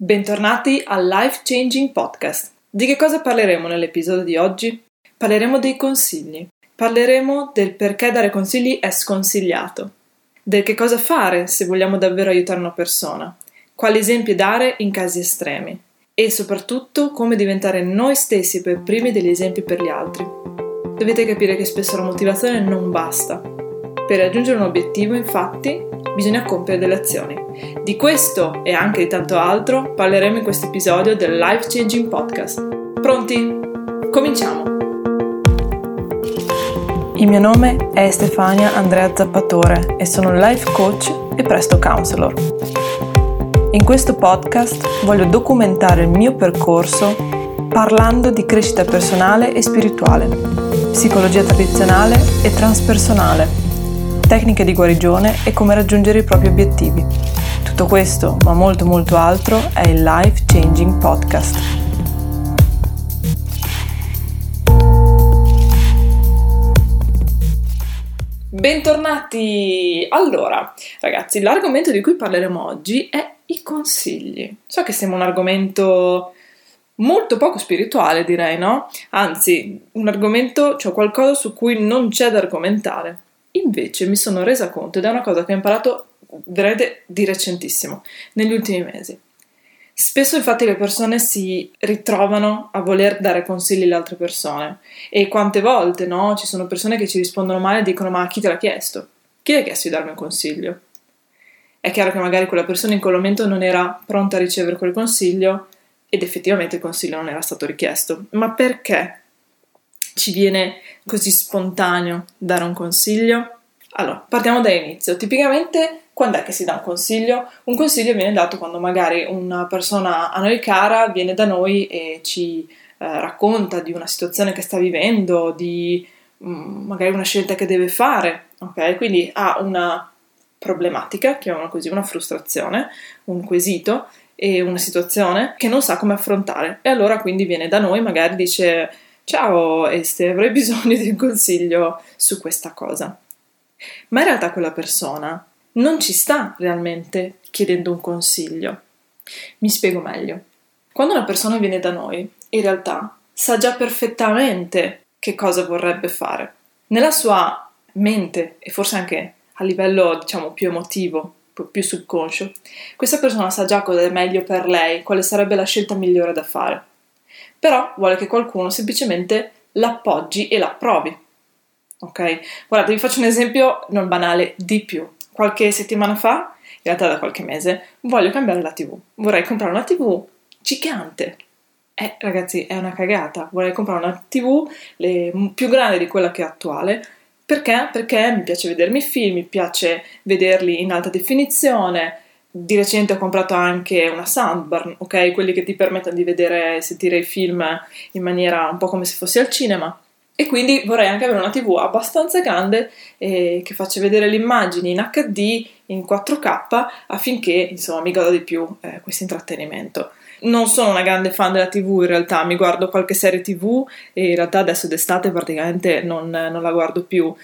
Bentornati al Life Changing Podcast. Di che cosa parleremo nell'episodio di oggi? Parleremo dei consigli. Parleremo del perché dare consigli è sconsigliato, del che cosa fare se vogliamo davvero aiutare una persona, quali esempi dare in casi estremi e soprattutto come diventare noi stessi per primi degli esempi per gli altri. Dovete capire che spesso la motivazione non basta. Per raggiungere un obiettivo, infatti, bisogna compiere delle azioni. Di questo e anche di tanto altro parleremo in questo episodio del Life Changing Podcast. Pronti? Cominciamo! Il mio nome è Stefania Andrea Zappatore e sono life coach e presto counselor. In questo podcast voglio documentare il mio percorso parlando di crescita personale e spirituale, psicologia tradizionale e transpersonale tecniche di guarigione e come raggiungere i propri obiettivi. Tutto questo, ma molto molto altro, è il Life Changing Podcast. Bentornati! Allora, ragazzi, l'argomento di cui parleremo oggi è i consigli. So che sembra un argomento molto poco spirituale, direi, no? Anzi, un argomento, cioè qualcosa su cui non c'è da argomentare. Invece mi sono resa conto, ed è una cosa che ho imparato veramente di recentissimo, negli ultimi mesi. Spesso infatti le persone si ritrovano a voler dare consigli alle altre persone e quante volte no, ci sono persone che ci rispondono male e dicono ma chi te l'ha chiesto? Chi ti ha chiesto di darmi un consiglio? È chiaro che magari quella persona in quel momento non era pronta a ricevere quel consiglio ed effettivamente il consiglio non era stato richiesto. Ma perché ci viene così spontaneo dare un consiglio? Allora, partiamo dall'inizio. Tipicamente, quando è che si dà un consiglio? Un consiglio viene dato quando magari una persona a noi cara viene da noi e ci eh, racconta di una situazione che sta vivendo, di mh, mm, magari una scelta che deve fare, ok? Quindi ha una problematica, chiamiamola così, una frustrazione, un quesito e una situazione che non sa come affrontare e allora quindi viene da noi, magari dice Ciao Este, avrei bisogno di un consiglio su questa cosa. Ma in realtà quella persona non ci sta realmente chiedendo un consiglio. Mi spiego meglio. Quando una persona viene da noi, in realtà sa già perfettamente che cosa vorrebbe fare. Nella sua mente e forse anche a livello, diciamo, più emotivo, più subconscio, questa persona sa già cosa è meglio per lei, quale sarebbe la scelta migliore da fare però vuole che qualcuno semplicemente l'appoggi e l'approvi. Ok? Guardate, vi faccio un esempio non banale di più. Qualche settimana fa, in realtà da qualche mese, voglio cambiare la TV. Vorrei comprare una TV gigante. Eh, ragazzi, è una cagata. Vorrei comprare una TV le, più grande di quella che è attuale. Perché? Perché mi piace vedermi i film, mi piace vederli in alta definizione, di recente ho comprato anche una soundbar, ok? Quelli che ti permettono di vedere e sentire i film in maniera un po' come se fossi al cinema. E quindi vorrei anche avere una TV abbastanza grande eh, che faccia vedere le immagini in HD, in 4K, affinché insomma mi goda di più eh, questo intrattenimento. Non sono una grande fan della TV in realtà, mi guardo qualche serie TV e in realtà adesso d'estate praticamente non, non la guardo più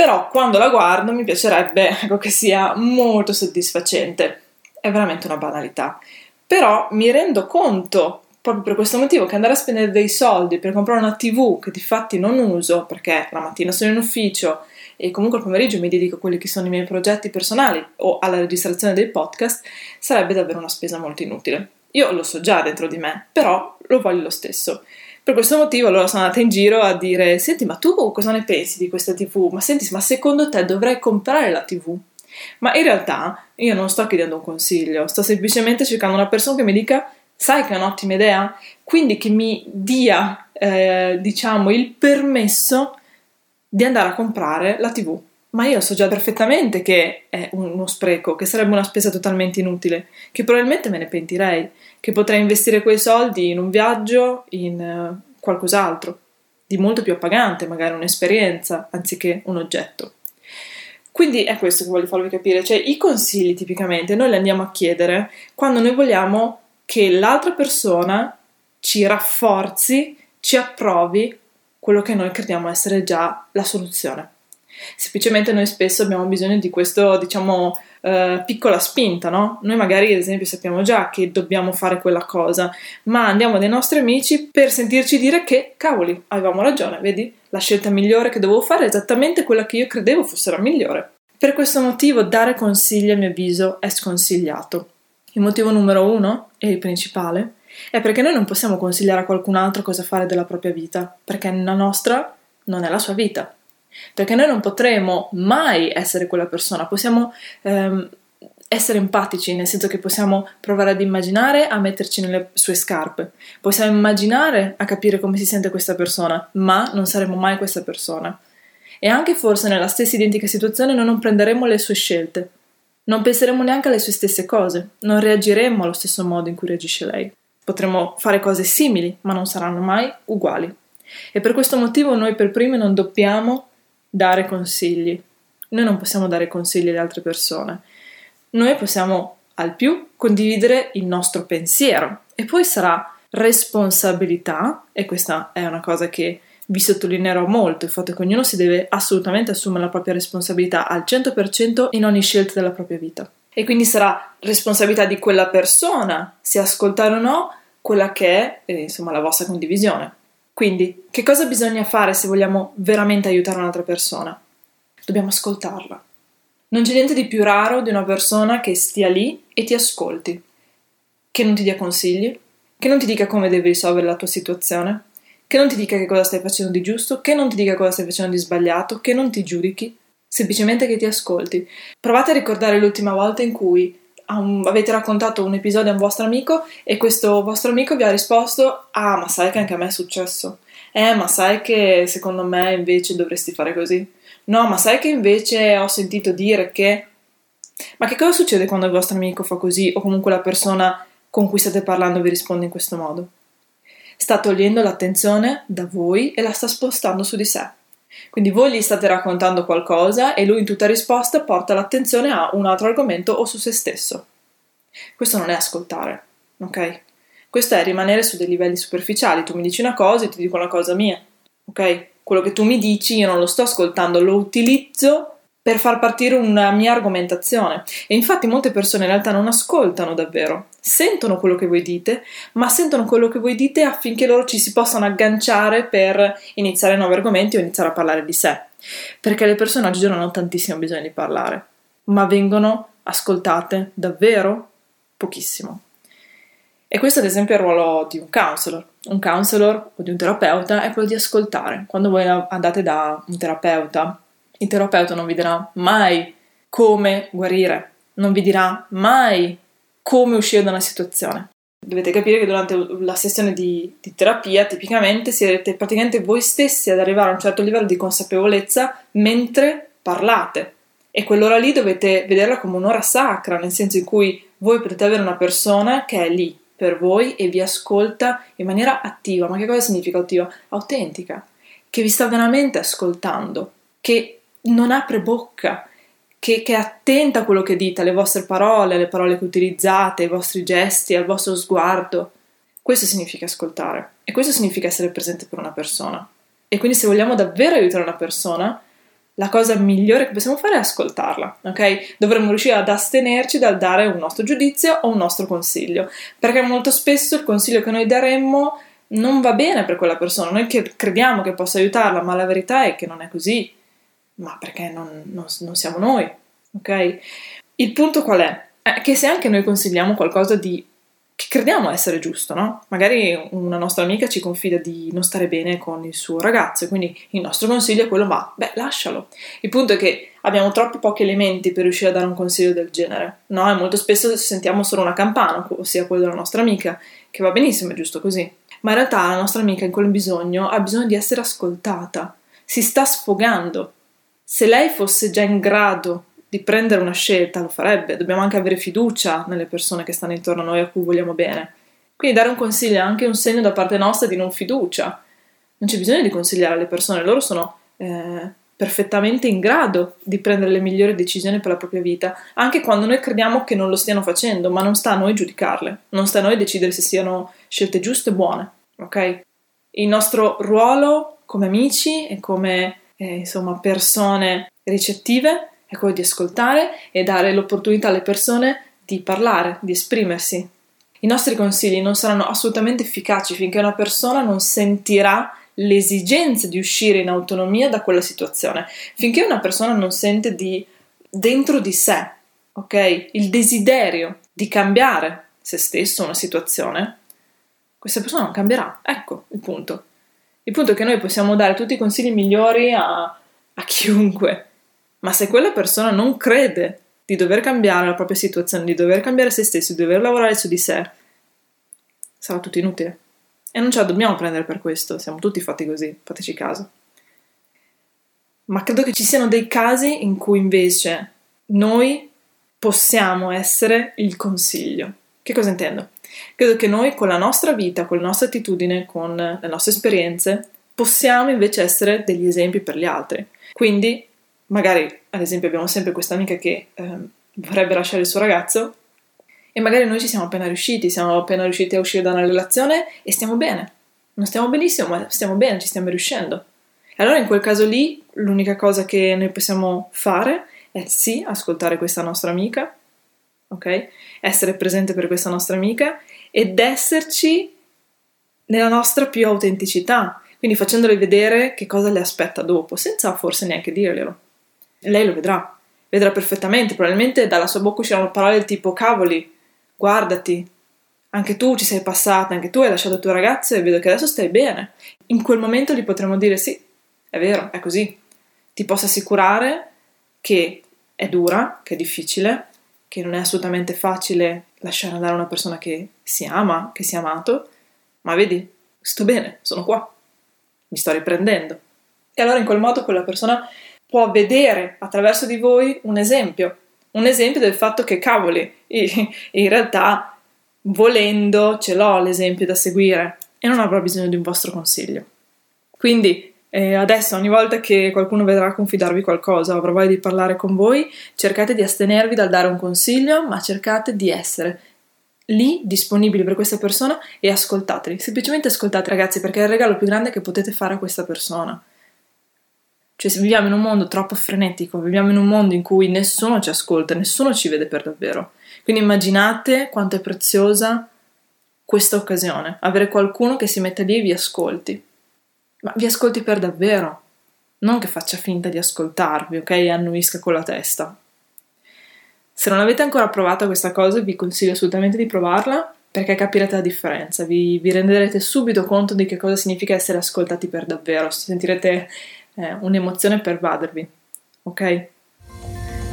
però quando la guardo mi piacerebbe ecco, che sia molto soddisfacente. È veramente una banalità. Però mi rendo conto, proprio per questo motivo, che andare a spendere dei soldi per comprare una TV che di fatti non uso, perché la mattina sono in ufficio e comunque il pomeriggio mi dedico a quelli che sono i miei progetti personali o alla registrazione dei podcast, sarebbe davvero una spesa molto inutile. Io lo so già dentro di me, però lo voglio lo stesso. Per questo motivo allora sono andata in giro a dire, senti ma tu cosa ne pensi di questa TV? Ma senti, ma secondo te dovrei comprare la TV? Ma in realtà io non sto chiedendo un consiglio, sto semplicemente cercando una persona che mi dica, sai che è un'ottima idea? Quindi che mi dia, eh, diciamo, il permesso di andare a comprare la TV. Ma io so già perfettamente che è uno spreco, che sarebbe una spesa totalmente inutile, che probabilmente me ne pentirei, che potrei investire quei soldi in un viaggio, in uh, qualcos'altro, di molto più appagante, magari un'esperienza, anziché un oggetto. Quindi è questo che voglio farvi capire, cioè i consigli tipicamente noi li andiamo a chiedere quando noi vogliamo che l'altra persona ci rafforzi, ci approvi quello che noi crediamo essere già la soluzione. Semplicemente noi spesso abbiamo bisogno di questo, diciamo, uh, piccola spinta, no? Noi magari ad esempio sappiamo già che dobbiamo fare quella cosa, ma andiamo dai nostri amici per sentirci dire che, cavoli, avevamo ragione, vedi? La scelta migliore che dovevo fare è esattamente quella che io credevo fosse la migliore. Per questo motivo dare consigli a mio avviso è sconsigliato. Il motivo numero uno, e il principale, è perché noi non possiamo consigliare a qualcun altro cosa fare della propria vita, perché la nostra non è la sua vita. Perché noi non potremo mai essere quella persona, possiamo ehm, essere empatici, nel senso che possiamo provare ad immaginare a metterci nelle sue scarpe, possiamo immaginare a capire come si sente questa persona, ma non saremo mai questa persona. E anche forse nella stessa identica situazione noi non prenderemo le sue scelte, non penseremo neanche alle sue stesse cose, non reagiremo allo stesso modo in cui reagisce lei. Potremmo fare cose simili, ma non saranno mai uguali. E per questo motivo noi per primi non dobbiamo dare consigli. Noi non possiamo dare consigli alle altre persone. Noi possiamo al più condividere il nostro pensiero e poi sarà responsabilità, e questa è una cosa che vi sottolineerò molto, il fatto che ognuno si deve assolutamente assumere la propria responsabilità al 100% in ogni scelta della propria vita. E quindi sarà responsabilità di quella persona, se ascoltare o no, quella che è eh, insomma la vostra condivisione. Quindi, che cosa bisogna fare se vogliamo veramente aiutare un'altra persona? Dobbiamo ascoltarla. Non c'è niente di più raro di una persona che stia lì e ti ascolti, che non ti dia consigli, che non ti dica come devi risolvere la tua situazione, che non ti dica che cosa stai facendo di giusto, che non ti dica cosa stai facendo di sbagliato, che non ti giudichi, semplicemente che ti ascolti. Provate a ricordare l'ultima volta in cui un, avete raccontato un episodio a un vostro amico e questo vostro amico vi ha risposto: Ah, ma sai che anche a me è successo. Eh, ma sai che secondo me invece dovresti fare così. No, ma sai che invece ho sentito dire che. Ma che cosa succede quando il vostro amico fa così o comunque la persona con cui state parlando vi risponde in questo modo? Sta togliendo l'attenzione da voi e la sta spostando su di sé. Quindi voi gli state raccontando qualcosa e lui in tutta risposta porta l'attenzione a un altro argomento o su se stesso. Questo non è ascoltare, ok? Questo è rimanere su dei livelli superficiali. Tu mi dici una cosa e ti dico una cosa mia, ok? Quello che tu mi dici io non lo sto ascoltando, lo utilizzo per far partire una mia argomentazione. E infatti molte persone in realtà non ascoltano davvero, sentono quello che voi dite, ma sentono quello che voi dite affinché loro ci si possano agganciare per iniziare nuovi argomenti o iniziare a parlare di sé. Perché le persone oggi non hanno tantissimo bisogno di parlare, ma vengono ascoltate davvero pochissimo. E questo ad esempio è il ruolo di un counselor. Un counselor o di un terapeuta è quello di ascoltare. Quando voi andate da un terapeuta il terapeuta non vi dirà mai come guarire, non vi dirà mai come uscire da una situazione. Dovete capire che durante la sessione di, di, terapia tipicamente siete praticamente voi stessi ad arrivare a un certo livello di consapevolezza mentre parlate e quell'ora lì dovete vederla come un'ora sacra, nel senso in cui voi potete avere una persona che è lì per voi e vi ascolta in maniera attiva. Ma che cosa significa attiva? Autentica, che vi sta veramente ascoltando, che non apre bocca, che, che, è attenta a quello che dite, alle vostre parole, alle parole che utilizzate, ai vostri gesti, al vostro sguardo. Questo significa ascoltare e questo significa essere presente per una persona. E quindi se vogliamo davvero aiutare una persona, la cosa migliore che possiamo fare è ascoltarla, ok? Dovremmo riuscire ad astenerci dal dare un nostro giudizio o un nostro consiglio, perché molto spesso il consiglio che noi daremmo non va bene per quella persona, noi crediamo che possa aiutarla, ma la verità è che non è così ma perché non, non, non siamo noi, ok? Il punto qual è? È che se anche noi consigliamo qualcosa di che crediamo essere giusto, no? Magari una nostra amica ci confida di non stare bene con il suo ragazzo quindi il nostro consiglio è quello, ma beh, lascialo. Il punto è che abbiamo troppi pochi elementi per riuscire a dare un consiglio del genere, no? E molto spesso sentiamo solo una campana, ossia quella della nostra amica, che va benissimo, è giusto così. Ma in realtà la nostra amica in quel bisogno ha bisogno di essere ascoltata, si sta sfogando se lei fosse già in grado di prendere una scelta, lo farebbe. Dobbiamo anche avere fiducia nelle persone che stanno intorno a noi a cui vogliamo bene. Quindi dare un consiglio è anche un segno da parte nostra di non fiducia. Non c'è bisogno di consigliare alle persone, loro sono eh, perfettamente in grado di prendere le migliori decisioni per la propria vita, anche quando noi crediamo che non lo stiano facendo, ma non sta a noi giudicarle, non sta a noi decidere se siano scelte giuste e buone, ok? Il nostro ruolo come amici e come eh, insomma, persone ricettive è quello di ascoltare e dare l'opportunità alle persone di parlare, di esprimersi. I nostri consigli non saranno assolutamente efficaci finché una persona non sentirà l'esigenza di uscire in autonomia da quella situazione. Finché una persona non sente di dentro di sé, ok, il desiderio di cambiare se stesso una situazione, questa persona non cambierà. Ecco il punto. Il punto è che noi possiamo dare tutti i consigli migliori a, a chiunque, ma se quella persona non crede di dover cambiare la propria situazione, di dover cambiare se stesso, di dover lavorare su di sé, sarà tutto inutile. E non ce la dobbiamo prendere per questo, siamo tutti fatti così, fateci caso. Ma credo che ci siano dei casi in cui invece noi possiamo essere il consiglio. Che cosa intendo? Credo che noi con la nostra vita, con la nostra attitudine, con le nostre esperienze, possiamo invece essere degli esempi per gli altri. Quindi, magari, ad esempio, abbiamo sempre questa amica che eh, vorrebbe lasciare il suo ragazzo e magari noi ci siamo appena riusciti, siamo appena riusciti a uscire da una relazione e stiamo bene. Non stiamo benissimo, ma stiamo bene, ci stiamo riuscendo. Allora in quel caso lì l'unica cosa che noi possiamo fare è sì, ascoltare questa nostra amica, ok? Essere presente per questa nostra amica ed esserci nella nostra più autenticità, quindi facendole vedere che cosa le aspetta dopo, senza forse neanche dirglielo. Lei lo vedrà, vedrà perfettamente, probabilmente dalla sua bocca usciranno parole tipo cavoli, guardati, anche tu ci sei passata, anche tu hai lasciato il tuo ragazzo e vedo che adesso stai bene. In quel momento gli potremmo dire sì, è vero, è così. Ti posso assicurare che è dura, che è difficile, che non è assolutamente facile lasciare andare una persona che si ama, che si è amato, ma vedi, sto bene, sono qua, mi sto riprendendo. E allora in quel modo quella persona può vedere attraverso di voi un esempio, un esempio del fatto che cavoli, in realtà volendo ce l'ho l'esempio da seguire e non avrò bisogno di un vostro consiglio. Quindi eh, adesso ogni volta che qualcuno vedrà confidarvi qualcosa o avrà voglia di parlare con voi, cercate di astenervi dal dare un consiglio, ma cercate di essere lì disponibili per questa persona e ascoltateli. Semplicemente ascoltate ragazzi perché è il regalo più grande che potete fare a questa persona. Cioè, se viviamo in un mondo troppo frenetico, viviamo in un mondo in cui nessuno ci ascolta, nessuno ci vede per davvero. Quindi immaginate quanto è preziosa questa occasione, avere qualcuno che si mette lì e vi ascolti. Ma vi ascolti per davvero, non che faccia finta di ascoltarvi, ok? E annuisca con la testa. Se non avete ancora provato questa cosa, vi consiglio assolutamente di provarla perché capirete la differenza, vi, vi renderete subito conto di che cosa significa essere ascoltati per davvero, sentirete eh, un'emozione pervadervi, ok?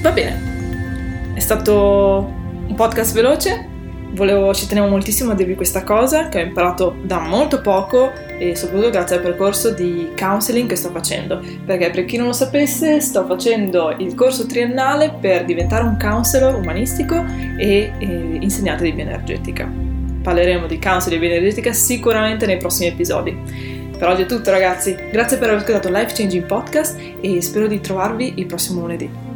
Va bene, è stato un podcast veloce, Volevo, ci tenevo moltissimo a dirvi questa cosa che ho imparato da molto poco e soprattutto grazie al percorso di counseling che sto facendo. Perché per chi non lo sapesse sto facendo il corso triennale per diventare un counselor umanistico e, e insegnante di bioenergetica. Parleremo di counseling e bioenergetica sicuramente nei prossimi episodi. Per oggi è tutto ragazzi, grazie per aver ascoltato Life Changing Podcast e spero di trovarvi il prossimo lunedì.